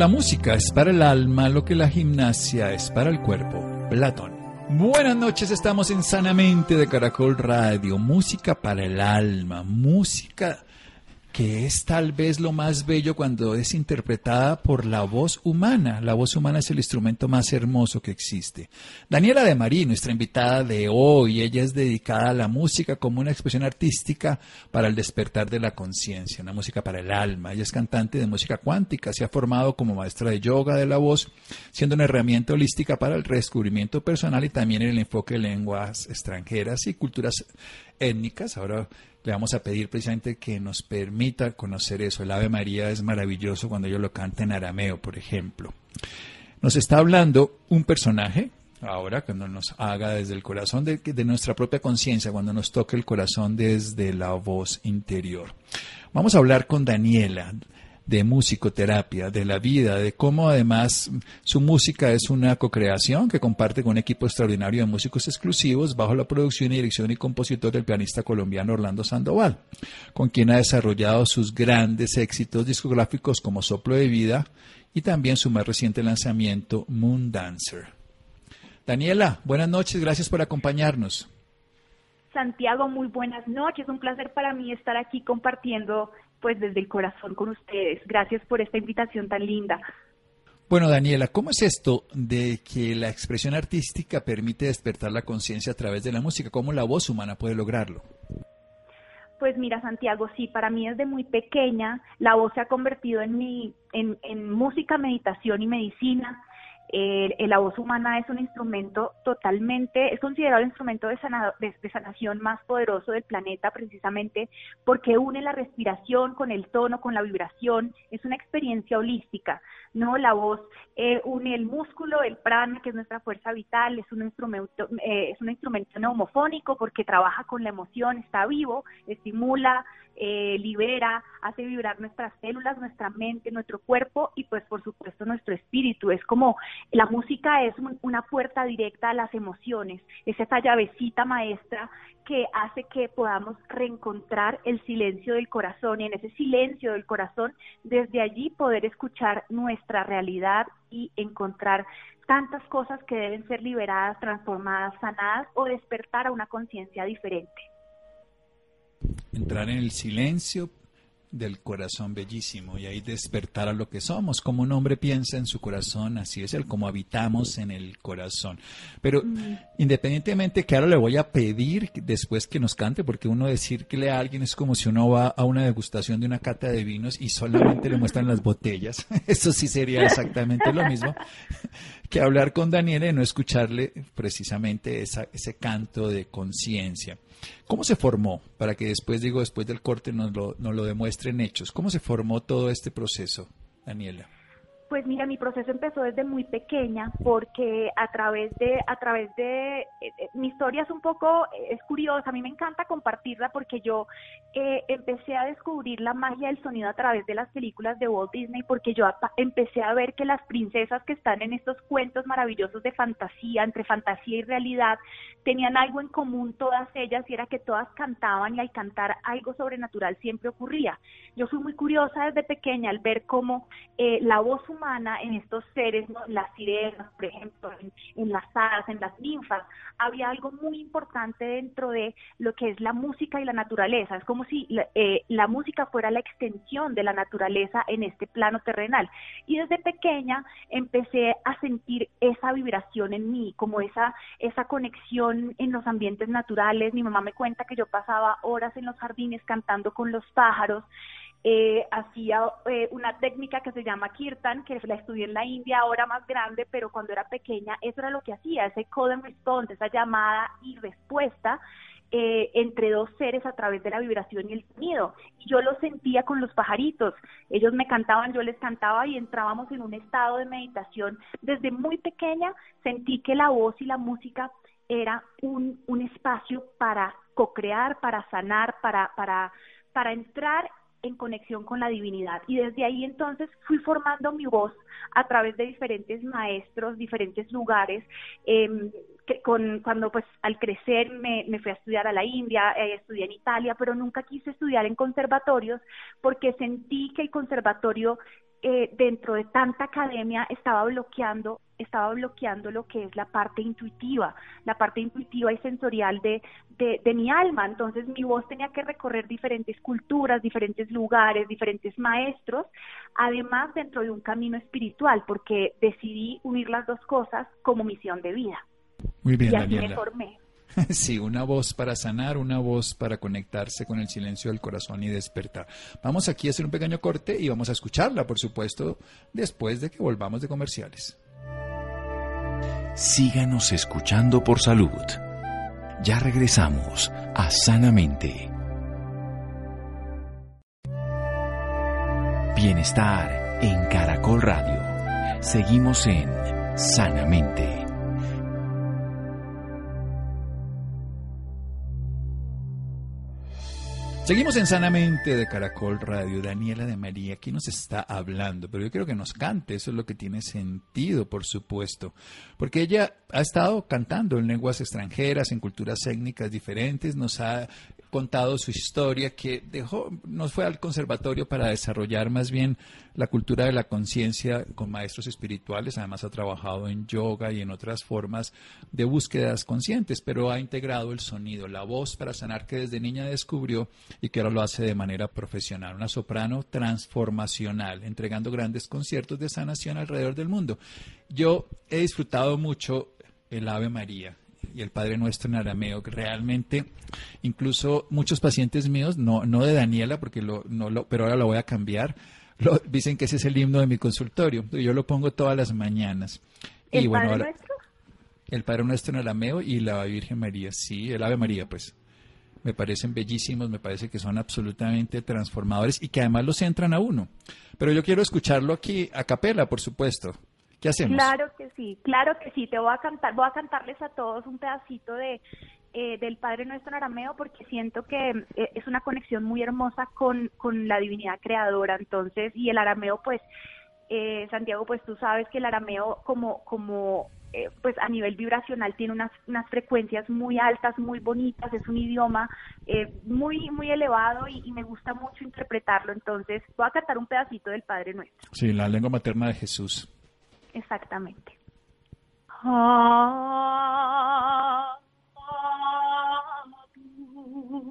La música es para el alma lo que la gimnasia es para el cuerpo. Platón. Buenas noches, estamos en Sanamente de Caracol Radio. Música para el alma, música que es tal vez lo más bello cuando es interpretada por la voz humana. La voz humana es el instrumento más hermoso que existe. Daniela de Marí, nuestra invitada de hoy, ella es dedicada a la música como una expresión artística para el despertar de la conciencia, una música para el alma. Ella es cantante de música cuántica, se ha formado como maestra de yoga de la voz, siendo una herramienta holística para el redescubrimiento personal y también en el enfoque de lenguas extranjeras y culturas étnicas. Ahora le vamos a pedir precisamente que nos permita conocer eso. El Ave María es maravilloso cuando ellos lo canta en arameo, por ejemplo. Nos está hablando un personaje, ahora cuando nos haga desde el corazón de, de nuestra propia conciencia, cuando nos toque el corazón desde la voz interior. Vamos a hablar con Daniela de musicoterapia, de la vida, de cómo además su música es una co-creación que comparte con un equipo extraordinario de músicos exclusivos bajo la producción y dirección y compositor del pianista colombiano Orlando Sandoval, con quien ha desarrollado sus grandes éxitos discográficos como Soplo de Vida y también su más reciente lanzamiento Moon Dancer. Daniela, buenas noches, gracias por acompañarnos. Santiago, muy buenas noches. Un placer para mí estar aquí compartiendo pues desde el corazón con ustedes. Gracias por esta invitación tan linda. Bueno, Daniela, ¿cómo es esto de que la expresión artística permite despertar la conciencia a través de la música? ¿Cómo la voz humana puede lograrlo? Pues mira, Santiago, sí, para mí desde muy pequeña la voz se ha convertido en mi, en, en música, meditación y medicina. Eh, la voz humana es un instrumento totalmente, es considerado el instrumento de, de, sanación más poderoso del planeta precisamente porque une la respiración con el tono, con la vibración, es una experiencia holística, ¿no? La voz eh, une el músculo, el prana, que es nuestra fuerza vital, es un instrumento, eh, es un instrumento neumofónico porque trabaja con la emoción, está vivo, estimula, eh, libera, hace vibrar nuestras células, nuestra mente, nuestro cuerpo y pues por supuesto nuestro espíritu. Es como la música es una puerta directa a las emociones, es esa llavecita maestra que hace que podamos reencontrar el silencio del corazón y en ese silencio del corazón desde allí poder escuchar nuestra realidad y encontrar tantas cosas que deben ser liberadas, transformadas, sanadas o despertar a una conciencia diferente. Entrar en el silencio del corazón bellísimo y ahí despertar a lo que somos. Como un hombre piensa en su corazón, así es el como habitamos en el corazón. Pero mm. independientemente que ahora le voy a pedir después que nos cante, porque uno decirle a alguien es como si uno va a una degustación de una cata de vinos y solamente le muestran las botellas. Eso sí sería exactamente lo mismo que hablar con Daniela y no escucharle precisamente ese canto de conciencia. ¿Cómo se formó? Para que después, digo, después del corte nos lo, nos lo demuestren hechos. ¿Cómo se formó todo este proceso, Daniela? Pues mira, mi proceso empezó desde muy pequeña porque a través de, a través de, eh, eh, mi historia es un poco, eh, es curiosa, a mí me encanta compartirla porque yo empecé a descubrir la magia del sonido a través de las películas de Walt Disney porque yo empecé a ver que las princesas que están en estos cuentos maravillosos de fantasía, entre fantasía y realidad, tenían algo en común todas ellas y era que todas cantaban y al cantar algo sobrenatural siempre ocurría. Yo fui muy curiosa desde pequeña al ver cómo la voz humana en estos seres, las sirenas, por ejemplo, en, las hadas, en las ninfas, había algo muy importante dentro de lo que es la música y la naturaleza. Es como si eh, la música fuera la extensión de la naturaleza en este plano terrenal. Y desde pequeña empecé a sentir esa vibración en mí, como esa, esa conexión en los ambientes naturales. Mi mamá me cuenta que yo pasaba horas en los jardines cantando con los pájaros eh, hacía eh, una técnica que se llama kirtan, que la estudié en la India, ahora más grande, pero cuando era pequeña eso era lo que hacía, ese call and response, esa llamada y respuesta eh, entre dos seres a través de la vibración y el sonido. Yo lo sentía con los pajaritos, ellos me cantaban, yo les cantaba y entrábamos en un estado de meditación. Desde muy pequeña sentí que la voz y la música era un, un espacio para co-crear, para sanar, para, para, para entrar en conexión con la divinidad. Y desde ahí entonces fui formando mi voz a través de diferentes maestros, diferentes lugares. Eh, que con, cuando pues al crecer me, me fui a estudiar a la India, eh, estudié en Italia, pero nunca quise estudiar en conservatorios porque sentí que el conservatorio eh, dentro de tanta academia estaba bloqueando estaba bloqueando lo que es la parte intuitiva, la parte intuitiva y sensorial de, de, mi alma. Entonces mi voz tenía que recorrer diferentes culturas, diferentes lugares, diferentes maestros, además dentro de un camino espiritual, porque decidí unir las dos cosas como misión de vida. Muy bien, y así Daniela. me formé. Sí, una voz para sanar, una voz para conectarse con el silencio del corazón y despertar. Vamos aquí a hacer un pequeño corte y vamos a escucharla, por supuesto, después de que volvamos de comerciales. Síganos escuchando por salud. Ya regresamos a Sanamente. Bienestar en Caracol Radio. Seguimos en Sanamente. Seguimos en Sanamente de Caracol Radio. Daniela de María aquí nos está hablando, pero yo quiero que nos cante, eso es lo que tiene sentido, por supuesto, porque ella ha estado cantando en lenguas extranjeras, en culturas étnicas diferentes, nos ha contado su historia que dejó, nos fue al conservatorio para desarrollar más bien la cultura de la conciencia con maestros espirituales, además ha trabajado en yoga y en otras formas de búsquedas conscientes, pero ha integrado el sonido, la voz para sanar que desde niña descubrió y que ahora lo hace de manera profesional, una soprano transformacional, entregando grandes conciertos de sanación alrededor del mundo. Yo he disfrutado mucho el Ave María y el Padre Nuestro en arameo, que realmente incluso muchos pacientes míos, no, no de Daniela, porque lo, no lo, pero ahora lo voy a cambiar, lo, dicen que ese es el himno de mi consultorio. Yo lo pongo todas las mañanas. ¿El y bueno, Padre ahora- Nuestro? el Padre Nuestro en arameo y la Virgen María, sí, el Ave María, pues. Me parecen bellísimos, me parece que son absolutamente transformadores y que además los entran a uno. Pero yo quiero escucharlo aquí a capela, por supuesto. ¿Qué hacemos? Claro que sí, claro que sí. Te voy a cantar, voy a cantarles a todos un pedacito de eh, del Padre Nuestro en arameo porque siento que eh, es una conexión muy hermosa con, con la divinidad creadora. Entonces, y el arameo, pues, eh, Santiago, pues tú sabes que el arameo como como eh, pues a nivel vibracional tiene unas, unas frecuencias muy altas, muy bonitas, es un idioma eh, muy muy elevado y, y me gusta mucho interpretarlo. Entonces, voy a cantar un pedacito del Padre Nuestro. Sí, la lengua materna de Jesús. Exactamente. Ah, malkuta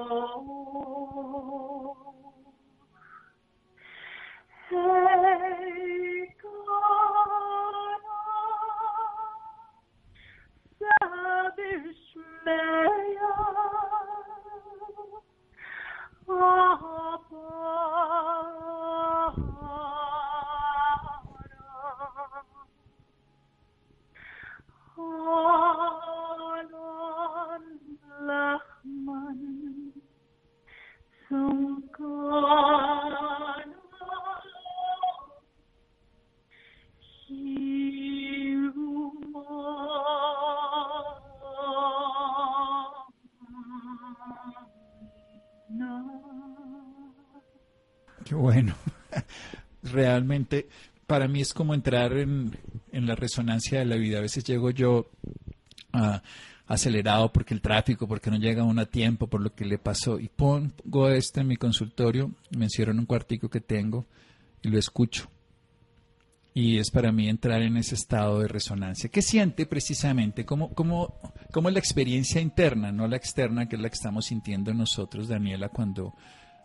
say Realmente, para mí es como entrar en, en la resonancia de la vida. A veces llego yo ah, acelerado porque el tráfico, porque no llega uno a tiempo, por lo que le pasó. Y pongo esto en mi consultorio, me encierro en un cuartico que tengo y lo escucho. y es para mí entrar en ese estado de resonancia. ¿Qué siente precisamente? ¿Cómo, cómo, cómo la experiencia interna, no la externa, que es la que estamos sintiendo nosotros, Daniela, cuando,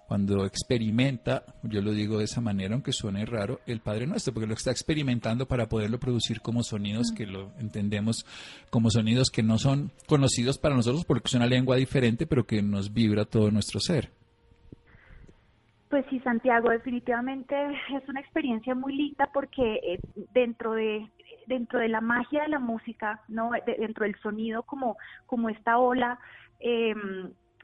cuando experimenta, yo lo digo de esa manera, aunque suene raro, el Padre Nuestro, porque lo está experimentando para poderlo producir como sonidos que lo entendemos como sonidos que no son conocidos para nosotros porque es una lengua diferente, pero que nos vibra todo nuestro ser. Pues sí, Santiago, definitivamente es una experiencia muy linda porque eh, dentro de dentro de la magia de la música, no, dentro del sonido como como esta ola, eh,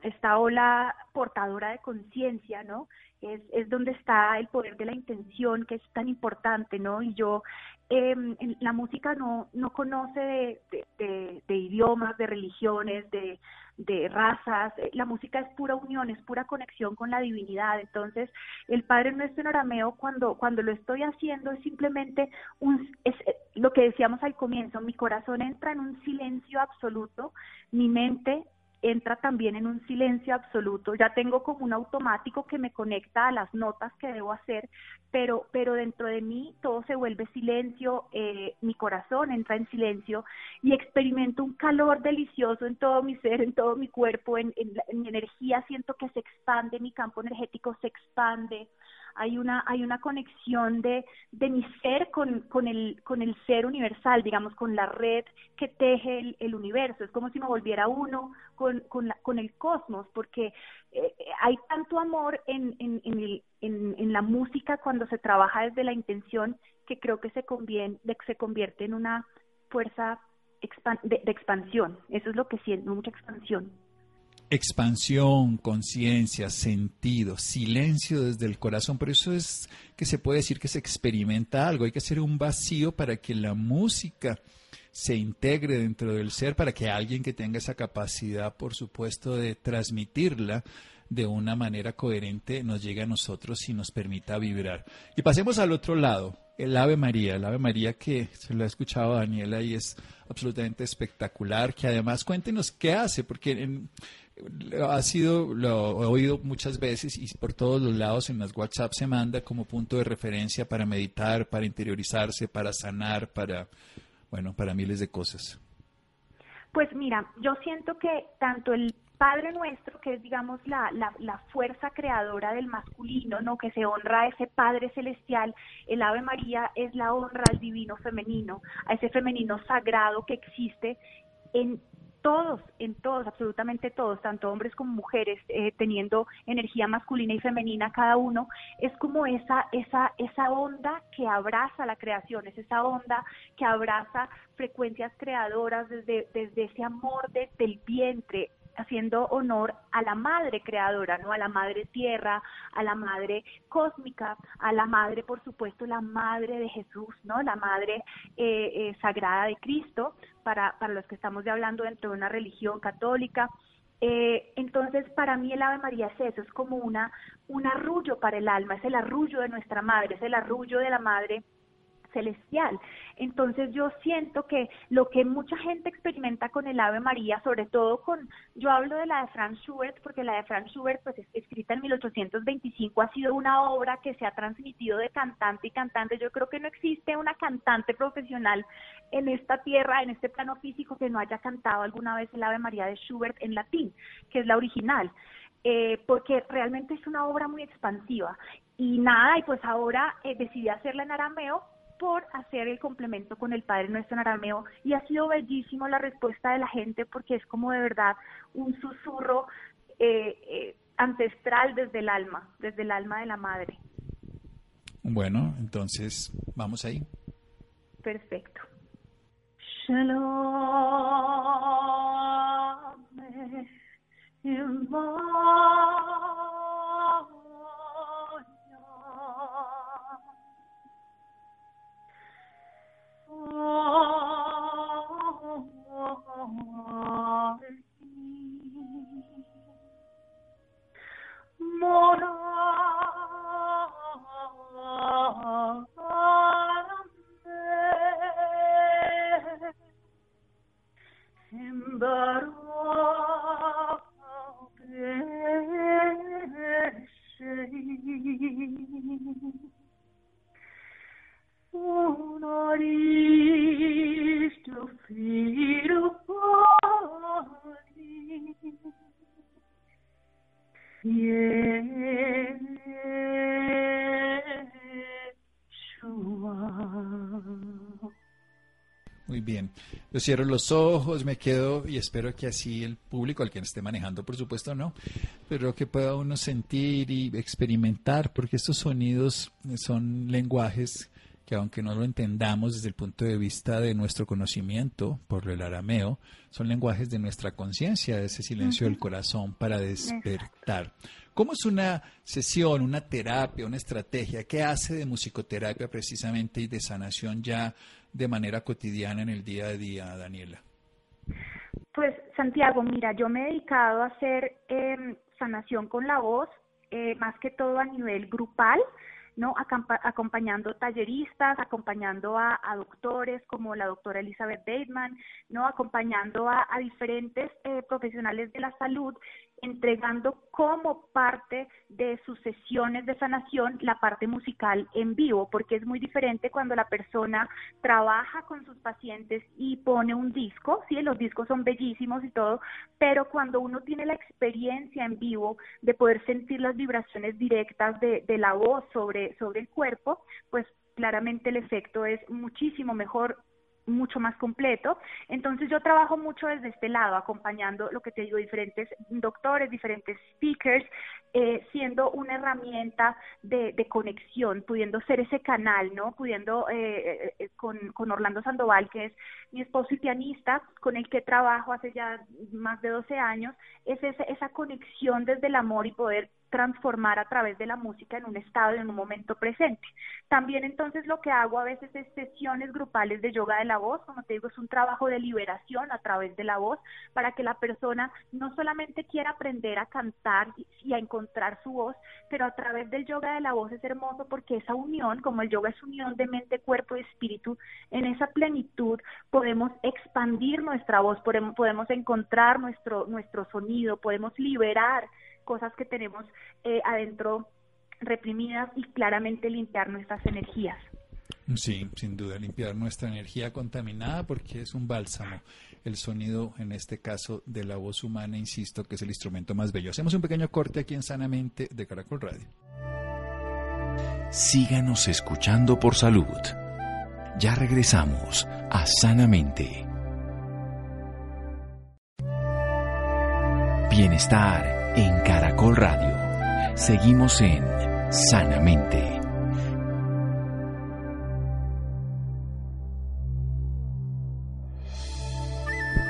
esta ola portadora de conciencia, ¿no? Es, es donde está el poder de la intención que es tan importante, ¿no? Y yo, eh, la música no, no conoce de, de idiomas, de religiones, de, de razas, la música es pura unión, es pura conexión con la divinidad. Entonces, el Padre Nuestro en arameo, cuando, cuando lo estoy haciendo, es simplemente un, es eh, lo que decíamos al comienzo, mi corazón entra en un silencio absoluto, mi mente entra también en un silencio absoluto. Ya tengo como un automático que me conecta a las notas que debo hacer, pero, pero dentro de mí todo se vuelve silencio, eh, mi corazón entra en silencio y experimento un calor delicioso en todo mi ser, en todo mi cuerpo, en, en mi energía siento que se expande, mi campo energético se expande hay una, hay una conexión de, de mi ser con, con, el, con el ser universal, digamos, con la red que teje el, universo. Es como si me volviera uno con, con, la, con el cosmos, porque eh, hay tanto amor en, en, en, el, en, la música cuando se trabaja desde la intención que creo que se, conviene, se convierte en una fuerza de, de expansión. Eso es lo que siento, mucha expansión expansión, conciencia, sentido, silencio desde el corazón. Por eso es que se puede decir que se experimenta algo. Hay que hacer un vacío para que la música se integre dentro del ser, para que alguien que tenga esa capacidad, por supuesto, de transmitirla de una manera coherente nos llegue a nosotros y nos permita vibrar. Y pasemos al otro lado, el Ave María, el Ave María que se lo ha escuchado Daniela y es absolutamente espectacular, que además cuéntenos qué hace, porque en, ha sido, lo he oído muchas veces y por todos los lados en las WhatsApp se manda como punto de referencia para meditar, para interiorizarse, para sanar, para, bueno, para miles de cosas. Pues mira, yo siento que tanto el Padre Nuestro, que es, digamos, la, la, la, fuerza creadora del masculino, ¿no? Que se honra a ese Padre Celestial. El Ave María es la honra al divino femenino, a ese femenino sagrado que existe en todos, en todos, absolutamente todos, tanto hombres como mujeres, eh, teniendo energía masculina y femenina cada uno, es como esa, esa, esa onda que abraza la creación, es esa onda que abraza frecuencias creadoras desde, desde ese amor del vientre, haciendo honor a la madre creadora, ¿no? A la madre tierra, a la madre cósmica, a la madre, por supuesto, la madre de Jesús, ¿no? La madre eh, eh, sagrada de Cristo, para, para los que estamos hablando dentro de una religión católica. Eh, entonces, para mí el Ave María es eso, es como una, un arrullo para el alma, es el arrullo de nuestra madre, es el arrullo de la madre celestial. Entonces yo siento que lo que mucha gente experimenta con el Ave María, sobre todo con, yo hablo de la de Franz Schubert, porque la de Franz Schubert, pues escrita en 1825, ha sido una obra que se ha transmitido de cantante y cantante. Yo creo que no existe una cantante profesional en esta tierra, en este plano físico, que no haya cantado alguna vez el Ave María de Schubert en latín, que es la original. Eh, porque realmente es una obra muy expansiva. Y nada, y pues ahora eh, decidí hacerla en arameo por hacer el complemento con el Padre Nuestro en arameo y ha sido bellísimo la respuesta de la gente porque es como de verdad un susurro eh, eh, ancestral desde el alma, desde el alma de la madre. Bueno, entonces vamos ahí. Perfecto. Embarrate 我心莫让泪，千百罗悲谁？Muy bien. Yo cierro los ojos, me quedo y espero que así el público, al quien esté manejando, por supuesto, no, pero que pueda uno sentir y experimentar, porque estos sonidos son lenguajes que aunque no lo entendamos desde el punto de vista de nuestro conocimiento por el arameo, son lenguajes de nuestra conciencia, de ese silencio del corazón para despertar. ¿Cómo es una sesión, una terapia, una estrategia? ¿Qué hace de musicoterapia precisamente y de sanación ya de manera cotidiana en el día a día, Daniela? Pues Santiago, mira, yo me he dedicado a hacer em, sanación con la voz, eh, más que todo a nivel grupal, ¿no? acompañando talleristas, acompañando a, doctores como la doctora Elizabeth Bateman, ¿no? Acompañando a, diferentes eh, profesionales de la salud entregando como parte de sus sesiones de sanación la parte musical en vivo, porque es muy diferente cuando la persona trabaja con sus pacientes y pone un disco, sí, los discos son bellísimos y todo, pero cuando uno tiene la experiencia en vivo de poder sentir las vibraciones directas de, de la voz sobre, sobre el cuerpo, pues claramente el efecto es muchísimo mejor mucho más completo. Entonces yo trabajo mucho desde este lado, acompañando lo que te digo, diferentes doctores, diferentes speakers, eh, siendo una herramienta de, conexión, pudiendo ser ese canal, ¿no? Pudiendo eh, eh, con, con Orlando Sandoval, que es mi esposo y pianista, con el que trabajo hace ya más de 12 años, es esa, esa conexión desde el amor y poder transformar a través de la música en un estado, en un momento presente. También entonces lo que hago a veces es sesiones grupales de yoga de la voz, como te digo, es un trabajo de liberación a través de la voz para que la persona no solamente quiera aprender a cantar y a encontrar su voz, pero a través del yoga de la voz es hermoso porque esa unión, como el yoga es unión de mente, cuerpo y espíritu, en esa plenitud podemos expandir nuestra voz, podemos, encontrar nuestro, nuestro sonido, podemos liberar cosas que tenemos eh, adentro reprimidas y claramente limpiar nuestras energías. Sí, sin duda, limpiar nuestra energía contaminada porque es un bálsamo. El sonido, en este caso, de la voz humana, insisto, que es el instrumento más bello. Hacemos un pequeño corte aquí en Sanamente de Caracol Radio. Síganos escuchando por salud. Ya regresamos a Sanamente. Bienestar en Caracol Radio. Seguimos en Sanamente.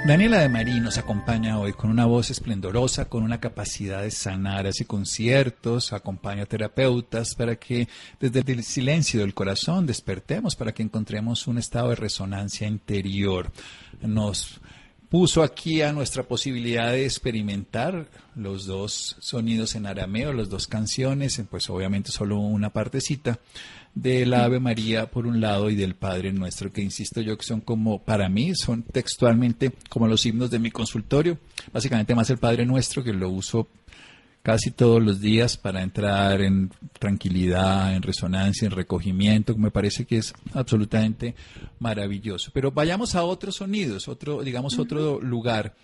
Daniela de Marí nos acompaña hoy con una voz esplendorosa, con una capacidad de sanar así conciertos, acompaña a terapeutas para que desde el silencio del corazón despertemos, para que encontremos un estado de resonancia interior. Nos puso aquí a nuestra posibilidad de experimentar los dos sonidos en arameo, las dos canciones, pues obviamente solo una partecita de la Ave María por un lado y del Padre Nuestro, que insisto yo que son como, para mí, son textualmente como los himnos de mi consultorio, básicamente más el Padre Nuestro, que lo uso casi todos los días para entrar en tranquilidad, en resonancia, en recogimiento, que me parece que es absolutamente maravilloso. Pero vayamos a otros sonidos, otro, digamos, otro lugar,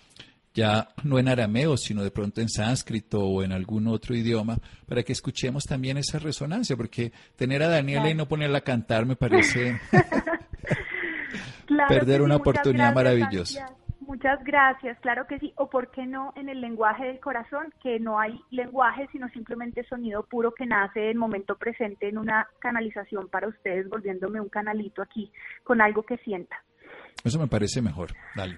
ya no en arameo, sino de pronto en sánscrito o en algún otro idioma, para que escuchemos también esa resonancia, porque tener a Daniela y no ponerla a cantar me parece perder una oportunidad maravillosa. Muchas gracias, claro que sí. O por qué no en el lenguaje del corazón, que no hay lenguaje, sino simplemente sonido puro que nace en momento presente en una canalización para ustedes, volviéndome un canalito aquí con algo que sienta. Eso me parece mejor. Dale.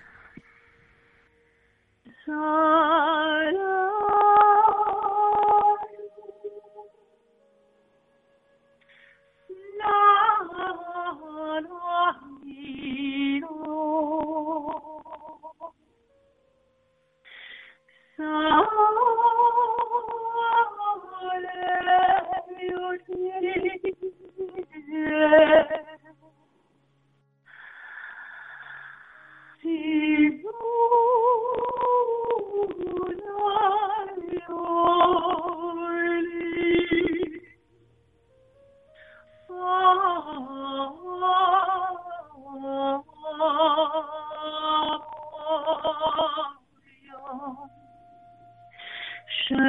啊啊啊啊啊啊啊啊啊啊啊 Bien,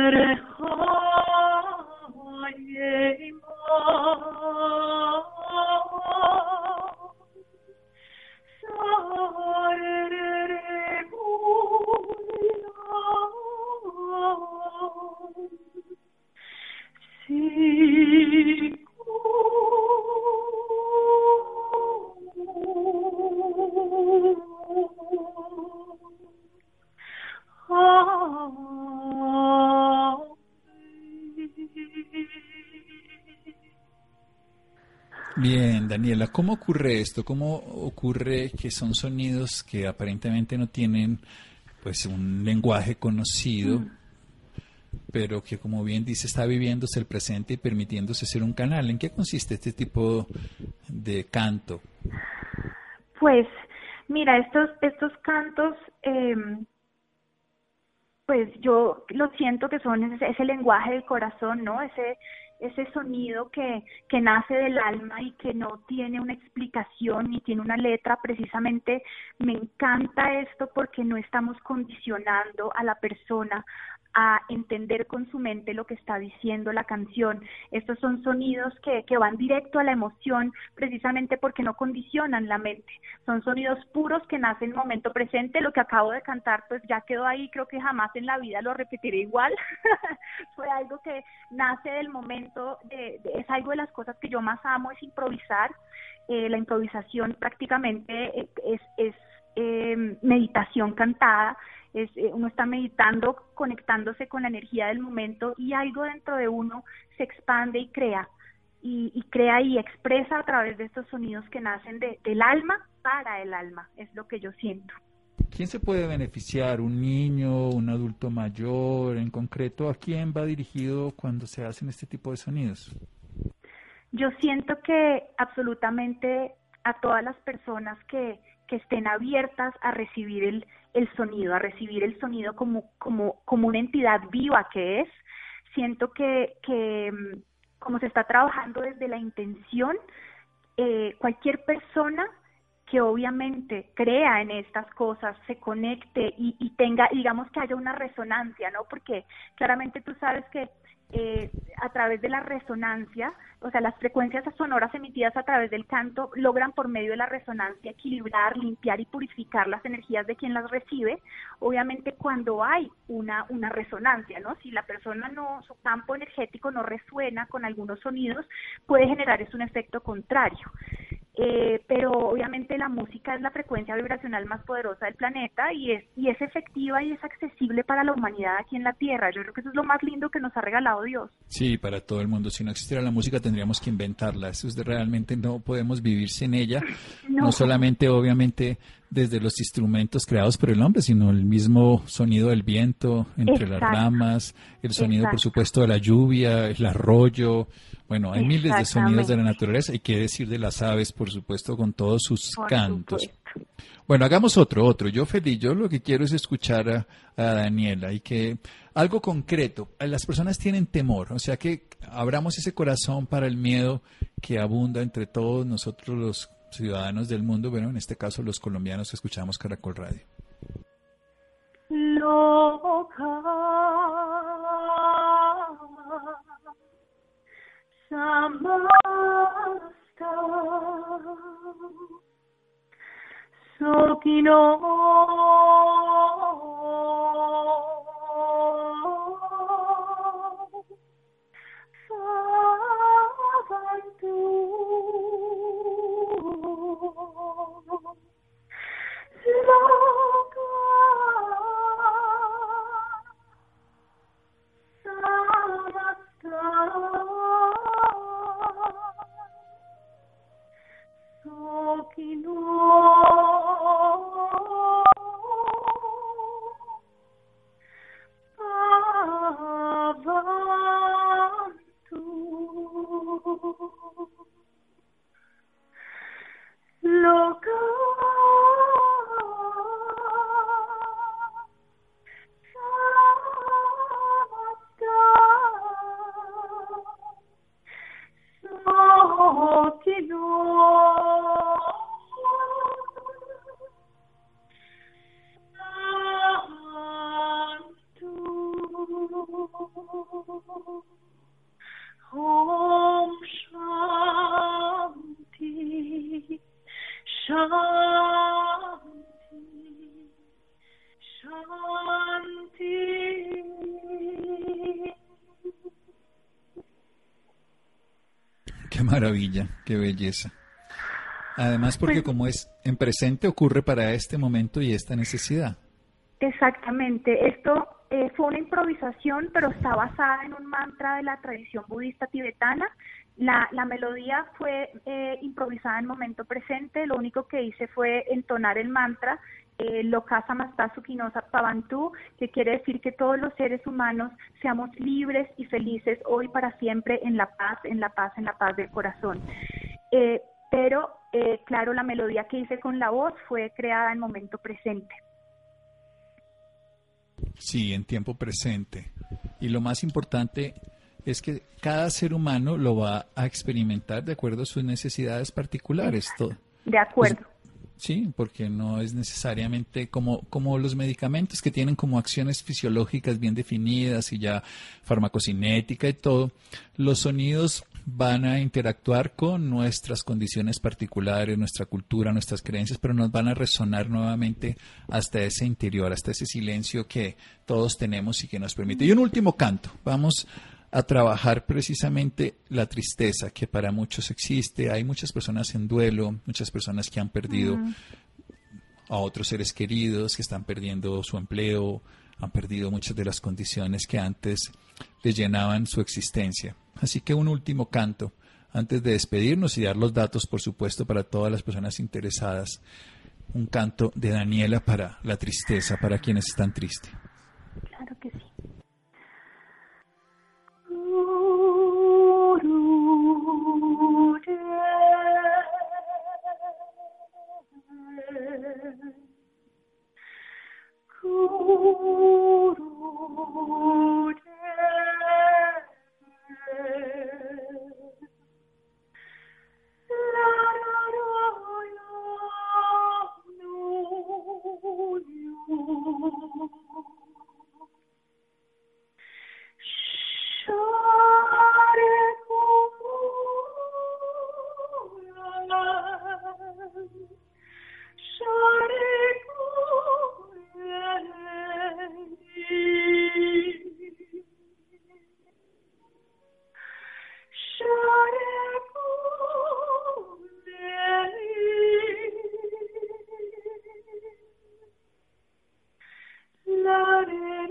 Daniela, ¿cómo ocurre esto? ¿Cómo ocurre que son sonidos que aparentemente no tienen pues un lenguaje conocido, mm. pero que como bien dice está viviéndose el presente y permitiéndose ser un canal? ¿En qué consiste este tipo de canto? Pues mira, estos estos cantos em, pues yo lo siento que son ese, ese lenguaje del corazón, ¿no? Ese ese sonido que, que nace del alma y que no tiene una explicación ni tiene una letra, precisamente me encanta esto porque no estamos condicionando a la persona a entender con su mente lo que está diciendo la canción. Estos son sonidos que, que van directo a la emoción precisamente porque no condicionan la mente. Son sonidos puros que nacen en el momento presente. Lo que acabo de cantar pues ya quedó ahí, creo que jamás en la vida lo repetiré igual. Fue algo que nace del momento, de, es algo de las cosas que yo más amo, es improvisar. Eh, la improvisación prácticamente es, es eh, meditación cantada es, eh, uno está meditando, conectándose con la energía del momento y algo dentro de uno se expande y crea, y, crea y expresa a través de estos sonidos que nacen del alma para el alma, es lo que yo siento. ¿Quién se puede beneficiar? ¿Un niño, un adulto mayor? En concreto, ¿a quién va dirigido cuando se hacen este tipo de sonidos? Yo siento que absolutamente a todas las personas que, que estén abiertas a recibir el, el sonido, a recibir el sonido como, como, como una entidad viva que es. Siento que, que mm, como se está trabajando desde la intención, eh, cualquier persona que obviamente crea en estas cosas, se conecte y, y, tenga, digamos que haya una resonancia, ¿no? Porque claramente tú sabes que eh, a través de la resonancia, o sea, las frecuencias sonoras emitidas a través del canto logran por medio de la resonancia equilibrar, limpiar y purificar las energías de quien las recibe. Obviamente cuando hay una, una resonancia, ¿no? Si la persona no, su campo energético no resuena con algunos sonidos, puede generar es un efecto contrario. Eh, pero obviamente la música es la frecuencia vibracional más poderosa del planeta y es, y es efectiva y es accesible para la humanidad aquí en la Tierra. Yo creo que eso es lo más lindo que nos ha regalado Dios. Sí, para todo el mundo. Si no existiera la música tendríamos que inventarla. Eso es de, realmente no podemos vivir sin ella. No. solamente obviamente desde los instrumentos creados por el hombre, sino el mismo sonido del viento entre las ramas, el sonido por supuesto de la lluvia, el arroyo, bueno, hay miles de sonidos de la naturaleza y qué decir de las aves, por supuesto, con todos sus cantos. Bueno, hagamos otro, otro. Yo feliz, yo lo que quiero es escuchar a, Daniela y que algo concreto. Las personas tienen temor, o sea que abramos ese corazón para el miedo que abunda entre todos nosotros los ciudadanos del mundo, bueno, en este caso los colombianos que escuchamos Caracol Radio. Maravilla, qué belleza. Además, porque Pues- como es en presente, ocurre para este momento y esta necesidad. Exactamente. Esto eh, fue una improvisación, pero está basada en un mantra de la tradición budista tibetana. La, la melodía fue eh, improvisada en momento presente. Lo único que hice fue entonar el mantra eh, Lokasa Mastasu Kinosa Pavantu, que quiere decir que todos los seres humanos seamos libres y felices hoy para siempre en la paz, en la paz, en la paz del corazón. Eh, pero, eh, claro, la melodía que hice con la voz fue creada en momento presente. Sí, en tiempo presente. Y lo más importante es que cada ser humano lo va a experimentar de acuerdo a sus necesidades particulares. To- De acuerdo. Sí, porque no es necesariamente como, como los medicamentos que tienen como acciones fisiológicas bien definidas y ya farmacocinética y todo, los sonidos van a interactuar con nuestras condiciones particulares, nuestra cultura, nuestras creencias, pero nos van a resonar nuevamente hasta ese interior, hasta ese silencio que todos tenemos y que nos permite. Y un último canto, vamos a trabajar precisamente la tristeza que para muchos existe. Hay muchas personas en duelo, muchas personas que han perdido a otros seres queridos, que están perdiendo su empleo, han perdido muchas de las condiciones que antes les llenaban su existencia. Así que un último canto, antes de despedirnos y dar los datos, por supuesto, para todas las personas interesadas. Un canto de Daniela para la tristeza, para quienes están tristes. Shari Kuya God is.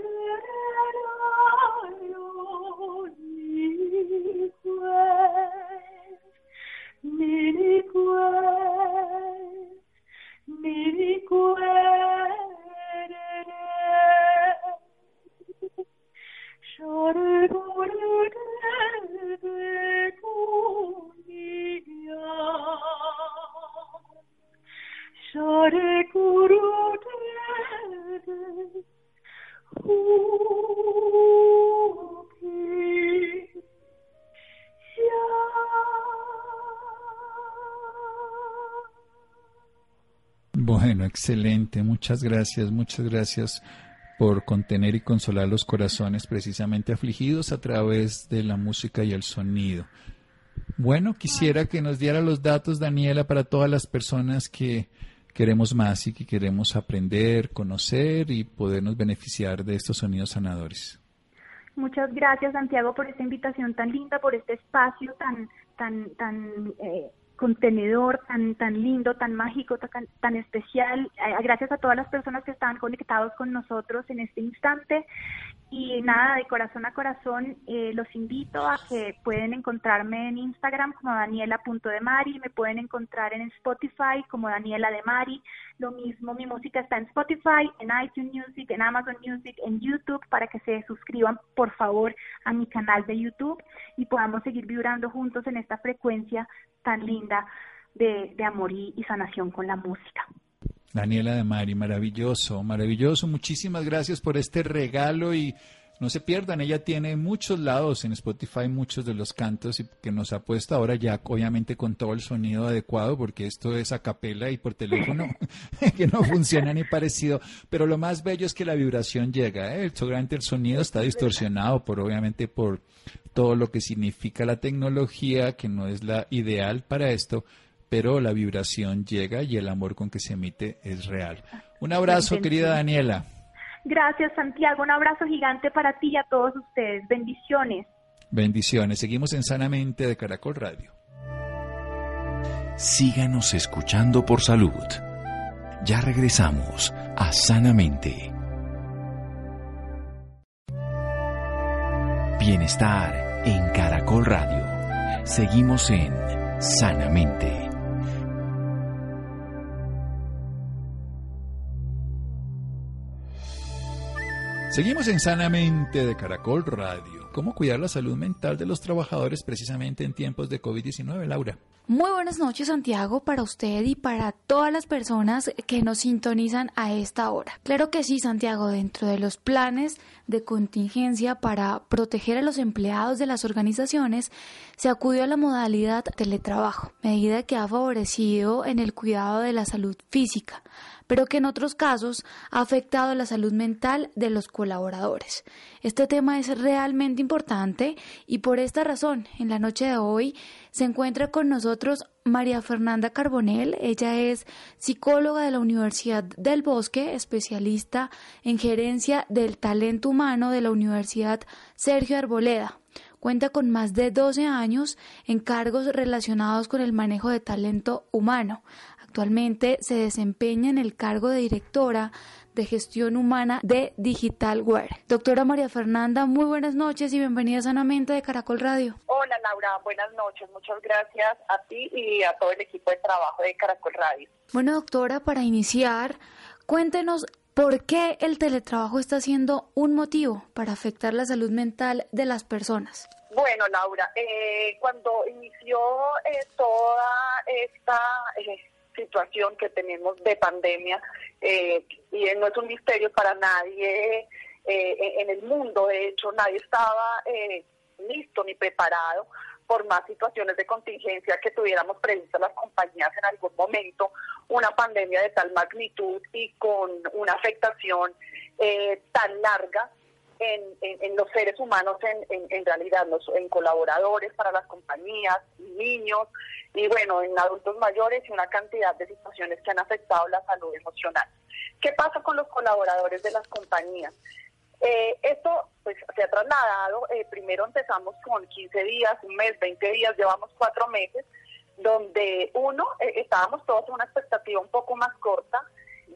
Excelente. Muchas gracias, muchas gracias por contener y consolar los corazones precisamente afligidos a través de la música y el sonido. Bueno, quisiera que nos diera los datos, Daniela, para todas las personas que queremos más y que queremos aprender, conocer y podernos beneficiar de estos sonidos sanadores. Muchas gracias, Santiago, por esta invitación tan linda, por este espacio tan, tan, tan eh, contenedor, tan, tan lindo, tan mágico, tan, tan especial. Eh, gracias a todas las personas que están conectados con nosotros en este instante. Y nada, de corazón a corazón, eh, los invito a que pueden encontrarme en Instagram como daniela.demari, me pueden encontrar en Spotify como Daniela de Mari. Lo mismo, mi música está en Spotify, en iTunes Music, en Amazon Music, en YouTube, para que se suscriban, por favor, a mi canal de YouTube y podamos seguir vibrando juntos en esta frecuencia tan linda de, de amor y, y sanación con la música. Daniela de Mari, maravilloso, maravilloso. Muchísimas gracias por este regalo y no se pierdan, ella tiene muchos lados en Spotify, muchos de los cantos y que nos ha puesto ahora ya obviamente con todo el sonido adecuado, porque esto es a capela y por teléfono, que no funciona ni parecido, pero lo más bello es que la vibración llega, ¿eh? seguramente el sonido está distorsionado por obviamente por todo lo que significa la tecnología, que no es la ideal para esto, pero la vibración llega y el amor con que se emite es real. Un abrazo, querida Daniela. Gracias, Santiago. Un abrazo gigante para ti y a todos ustedes. Bendiciones. Bendiciones. Seguimos en Sanamente de Caracol Radio. Síganos escuchando por salud. Ya regresamos a Sanamente. Bienestar en Caracol Radio. Seguimos en Sanamente. Seguimos en Sanamente de Caracol Radio. ¿Cómo cuidar la salud mental de los trabajadores precisamente en tiempos de COVID-19, Laura? Muy buenas noches, Santiago, para usted y para todas las personas que nos sintonizan a esta hora. Claro que sí, Santiago, dentro de los planes de contingencia para proteger a los empleados de las organizaciones, se acudió a la modalidad teletrabajo, medida que ha favorecido en el cuidado de la salud física pero que en otros casos ha afectado la salud mental de los colaboradores. Este tema es realmente importante y por esta razón, en la noche de hoy se encuentra con nosotros María Fernanda Carbonell. Ella es psicóloga de la Universidad del Bosque, especialista en gerencia del talento humano de la Universidad Sergio Arboleda. Cuenta con más de 12 años en cargos relacionados con el manejo de talento humano. Actualmente se desempeña en el cargo de directora de gestión humana de Digitalware. Doctora María Fernanda, muy buenas noches y bienvenida sanamente de Caracol Radio. Hola Laura, buenas noches. Muchas gracias a ti y a todo el equipo de trabajo de Caracol Radio. Bueno, doctora, para iniciar, cuéntenos por qué el teletrabajo está siendo un motivo para afectar la salud mental de las personas. Bueno, Laura, eh, cuando inició eh, toda esta eh, situación que tenemos de pandemia eh, y no es un misterio para nadie eh, en el mundo. De hecho, nadie estaba eh, listo ni preparado por más situaciones de contingencia que tuviéramos previstas las compañías en algún momento, una pandemia de tal magnitud y con una afectación tan larga en, los seres humanos, en, en, realidad, los, en colaboradores para las compañías, niños y bueno, en adultos mayores y una cantidad de situaciones que han afectado la salud emocional. ¿Qué pasa con los colaboradores de las compañías? Eh, esto pues se ha trasladado, eh, primero empezamos con 15 días, un mes, 20 días, llevamos cuatro meses, donde uno, eh, estábamos todos en una expectativa un poco más corta,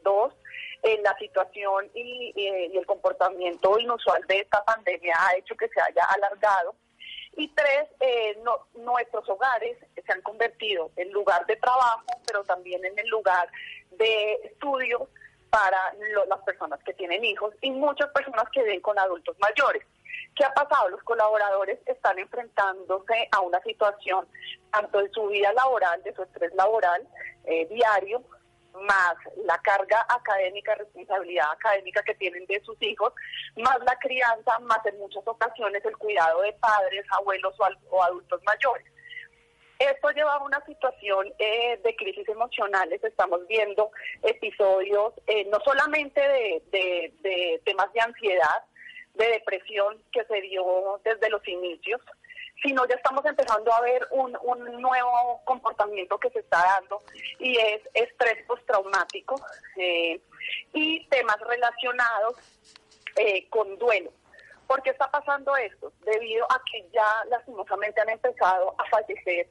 dos, la situación y, el comportamiento inusual de esta pandemia ha hecho que se haya alargado. Y tres, eh, nuestros hogares se han convertido en lugar de trabajo, pero también en el lugar de estudio para las personas que tienen hijos y muchas personas que viven con adultos mayores. ¿Qué ha pasado? Los colaboradores están enfrentándose a una situación tanto de su vida laboral, de su estrés laboral eh, diario, más la carga académica, responsabilidad académica que tienen de sus hijos, más la crianza, más en muchas ocasiones el cuidado de padres, abuelos o, adultos mayores. Esto lleva a una situación eh, de crisis emocionales. Estamos viendo episodios eh, no solamente de, de temas de ansiedad, de depresión que se dio desde los inicios, sino ya estamos empezando a ver un, un nuevo comportamiento que se está dando y es estrés postraumático eh, y temas relacionados eh, con duelo. ¿Por qué está pasando esto? Debido a que ya lastimosamente han empezado a fallecer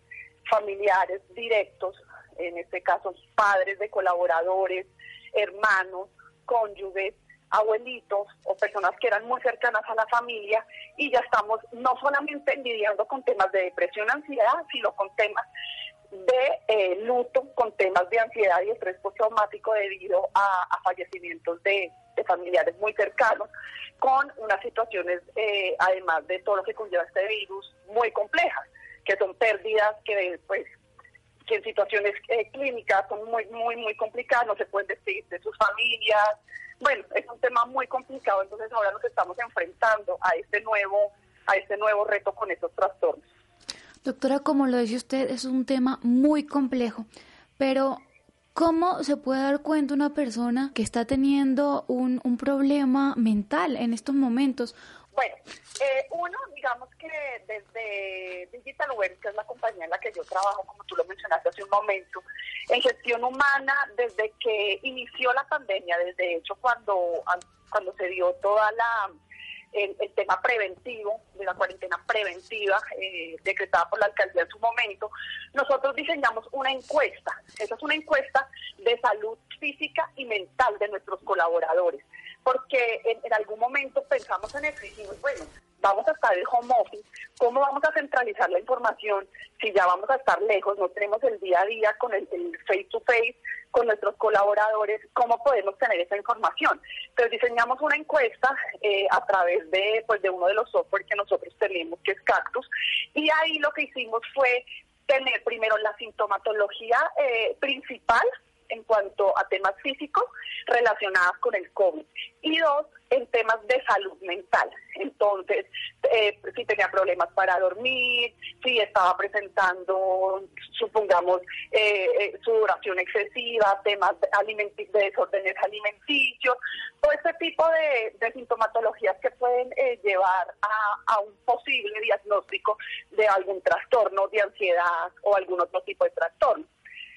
familiares directos, en este caso padres de colaboradores, hermanos, cónyuges, abuelitos o personas que eran muy cercanas a la familia y ya estamos no solamente lidiando con temas de depresión, ansiedad, sino con temas de eh, luto, con temas de ansiedad y estrés postraumático debido a, fallecimientos de, familiares muy cercanos, con unas situaciones, eh, además de todo lo que conlleva este virus, muy complejas, que son pérdidas que pues que en situaciones eh, clínicas son muy, muy, muy complicadas, no se pueden despedir de sus familias. Bueno, es un tema muy complicado, entonces ahora nos estamos enfrentando a este nuevo, a este nuevo reto con estos trastornos. Doctora, como lo dice usted, es un tema muy complejo, pero ¿cómo se puede dar cuenta una persona que está teniendo un, un problema mental en estos momentos? Bueno, eh, uno, digamos que desde Digital Web, que es la compañía en la que yo trabajo, como tú lo mencionaste hace un momento, en gestión humana, desde que inició la pandemia, desde hecho cuando, cuando se dio toda la el, tema preventivo, de la cuarentena preventiva eh, decretada por la alcaldía en su momento, nosotros diseñamos una encuesta. Esa es una encuesta de salud física y mental de nuestros colaboradores porque en, algún momento pensamos en eso y dijimos, bueno, vamos a estar en home office, ¿cómo vamos a centralizar la información si ya vamos a estar lejos, no tenemos el día a día con el, face to face, con nuestros colaboradores, cómo podemos tener esa información? Entonces diseñamos una encuesta eh, a través de, pues, de uno de los software que nosotros tenemos, que es Cactus, y ahí lo que hicimos fue tener primero la sintomatología eh, principal en cuanto a temas físicos relacionados con el COVID y dos, en temas de salud mental. Entonces, eh, si tenía problemas para dormir, si estaba presentando, supongamos, eh, eh sudoración excesiva, temas de, de desórdenes alimenticios, todo este tipo de, sintomatologías que pueden eh, llevar a, un posible diagnóstico de algún trastorno de ansiedad o algún otro tipo de trastorno.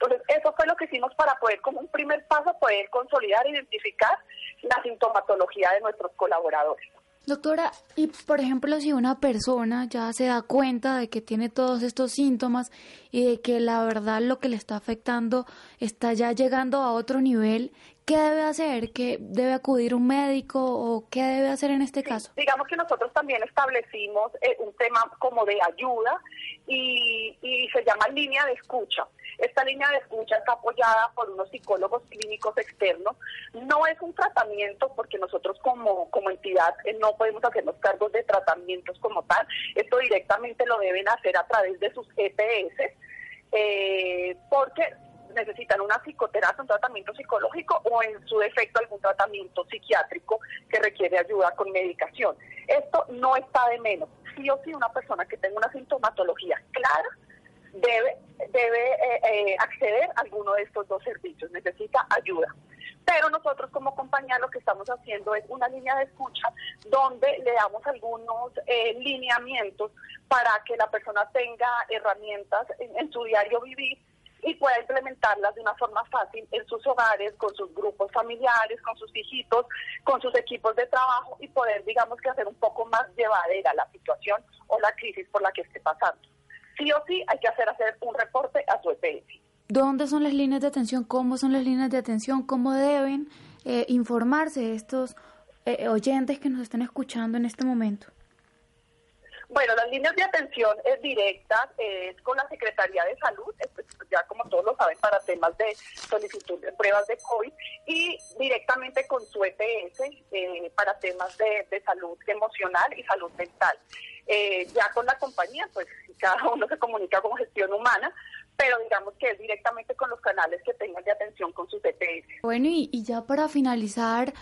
Entonces, eso fue lo que hicimos para poder, como un primer paso, poder consolidar e identificar la sintomatología de nuestros colaboradores. Doctora, y por ejemplo, si una persona ya se da cuenta de que tiene todos estos síntomas y de que la verdad lo que le está afectando está ya llegando a otro nivel, ¿qué debe hacer? ¿Qué debe acudir un médico o qué debe hacer en este caso? Digamos que nosotros también establecimos eh, un tema como de ayuda y, y se llama línea de escucha. Esta línea de escucha está apoyada por unos psicólogos clínicos externos. No es un tratamiento porque nosotros como, como entidad eh, no podemos hacernos cargos de tratamientos como tal. Esto directamente lo deben hacer a través de sus EPS eh, porque necesitan una psicoterapia, un tratamiento psicológico o en su defecto algún tratamiento psiquiátrico que requiere ayuda con medicación. Esto no está de menos. Sí o sí una persona que tenga una sintomatología clara debe, debe eh, eh, acceder a alguno de estos dos servicios, necesita ayuda. Pero nosotros como compañía lo que estamos haciendo es una línea de escucha donde le damos algunos eh, lineamientos para que la persona tenga herramientas en, su diario vivir y pueda implementarlas de una forma fácil en sus hogares, con sus grupos familiares, con sus hijitos, con sus equipos de trabajo y poder, digamos que hacer un poco más llevadera la situación o la crisis por la que esté pasando sí o sí hay que hacer, hacer un reporte a su EPS. ¿Dónde son las líneas de atención? ¿Cómo son las líneas de atención? ¿Cómo deben eh, informarse estos eh, oyentes que nos están escuchando en este momento? Bueno, las líneas de atención es directas, es con la Secretaría de Salud, pues, ya como todos lo saben, para temas de solicitud de pruebas de COVID, y directamente con su EPS eh, para temas de, de salud emocional y salud mental. Eh, ya con la compañía, pues cada uno se comunica con gestión humana, pero digamos que es directamente con los canales que tengan de atención con sus EPS. Bueno, y, y ya para finalizar,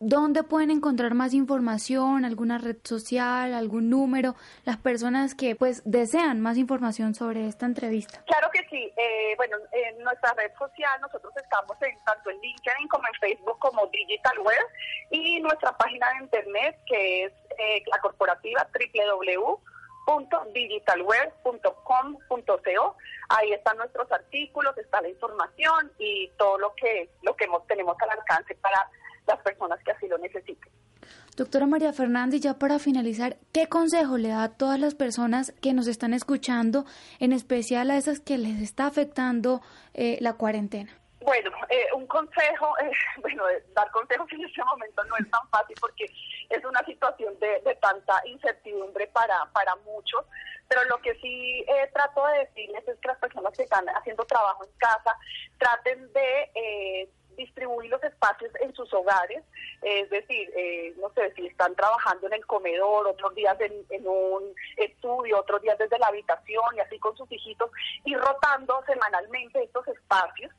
¿Dónde pueden encontrar más información? ¿Alguna red social? ¿Algún número? Las personas que pues desean más información sobre esta entrevista. Claro que sí. Eh, bueno, en nuestra red social nosotros estamos en tanto en LinkedIn como en Facebook como Digital Web y nuestra página de internet que es eh, la corporativa www.digitalweb.com.co. Ahí están nuestros artículos, está la información y todo lo que lo que tenemos al alcance para las personas que así lo necesiten. Doctora María Fernández, ya para finalizar, ¿qué consejo le da a todas las personas que nos están escuchando, en especial a esas que les está afectando eh, la cuarentena? Bueno, eh, un consejo, eh, bueno, dar consejos en este momento no es tan fácil porque es una situación de, tanta incertidumbre para, para muchos, pero lo que sí trato de decirles es que las personas que están haciendo trabajo en casa traten de distribuir los espacios en sus hogares, es decir, eh, no sé, si están trabajando en el comedor, otros días en, un estudio, otros días desde la habitación y así con sus hijitos, y rotando semanalmente estos espacios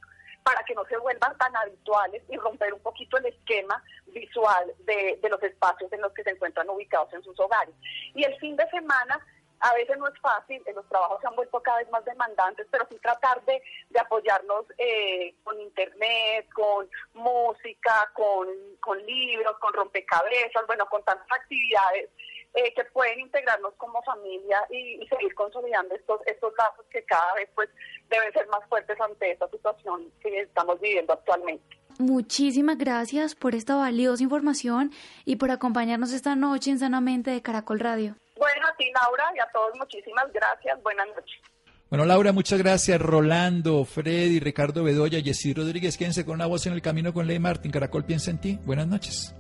para que no se vuelvan tan habituales y romper un poquito el esquema visual de, de los espacios en los que se encuentran ubicados en sus hogares. Y el fin de semana a veces no es fácil, los trabajos se han vuelto cada vez más demandantes, pero sí tratar de, de apoyarnos eh, con internet, con música, con, con libros, con rompecabezas, bueno, con tantas actividades eh, que pueden integrarnos como familia y, y, seguir consolidando estos, estos lazos que cada vez pues deben ser más fuertes ante esta situación que estamos viviendo actualmente. Muchísimas gracias por esta valiosa información y por acompañarnos esta noche en Sanamente de Caracol Radio. Bueno, a ti Laura y a todos muchísimas gracias. Buenas noches. Bueno, Laura, muchas gracias. Rolando, Freddy, Ricardo Bedoya, Jessy Rodríguez, quédense con una voz en el camino con Ley Martín. Caracol piensa en ti. Buenas noches.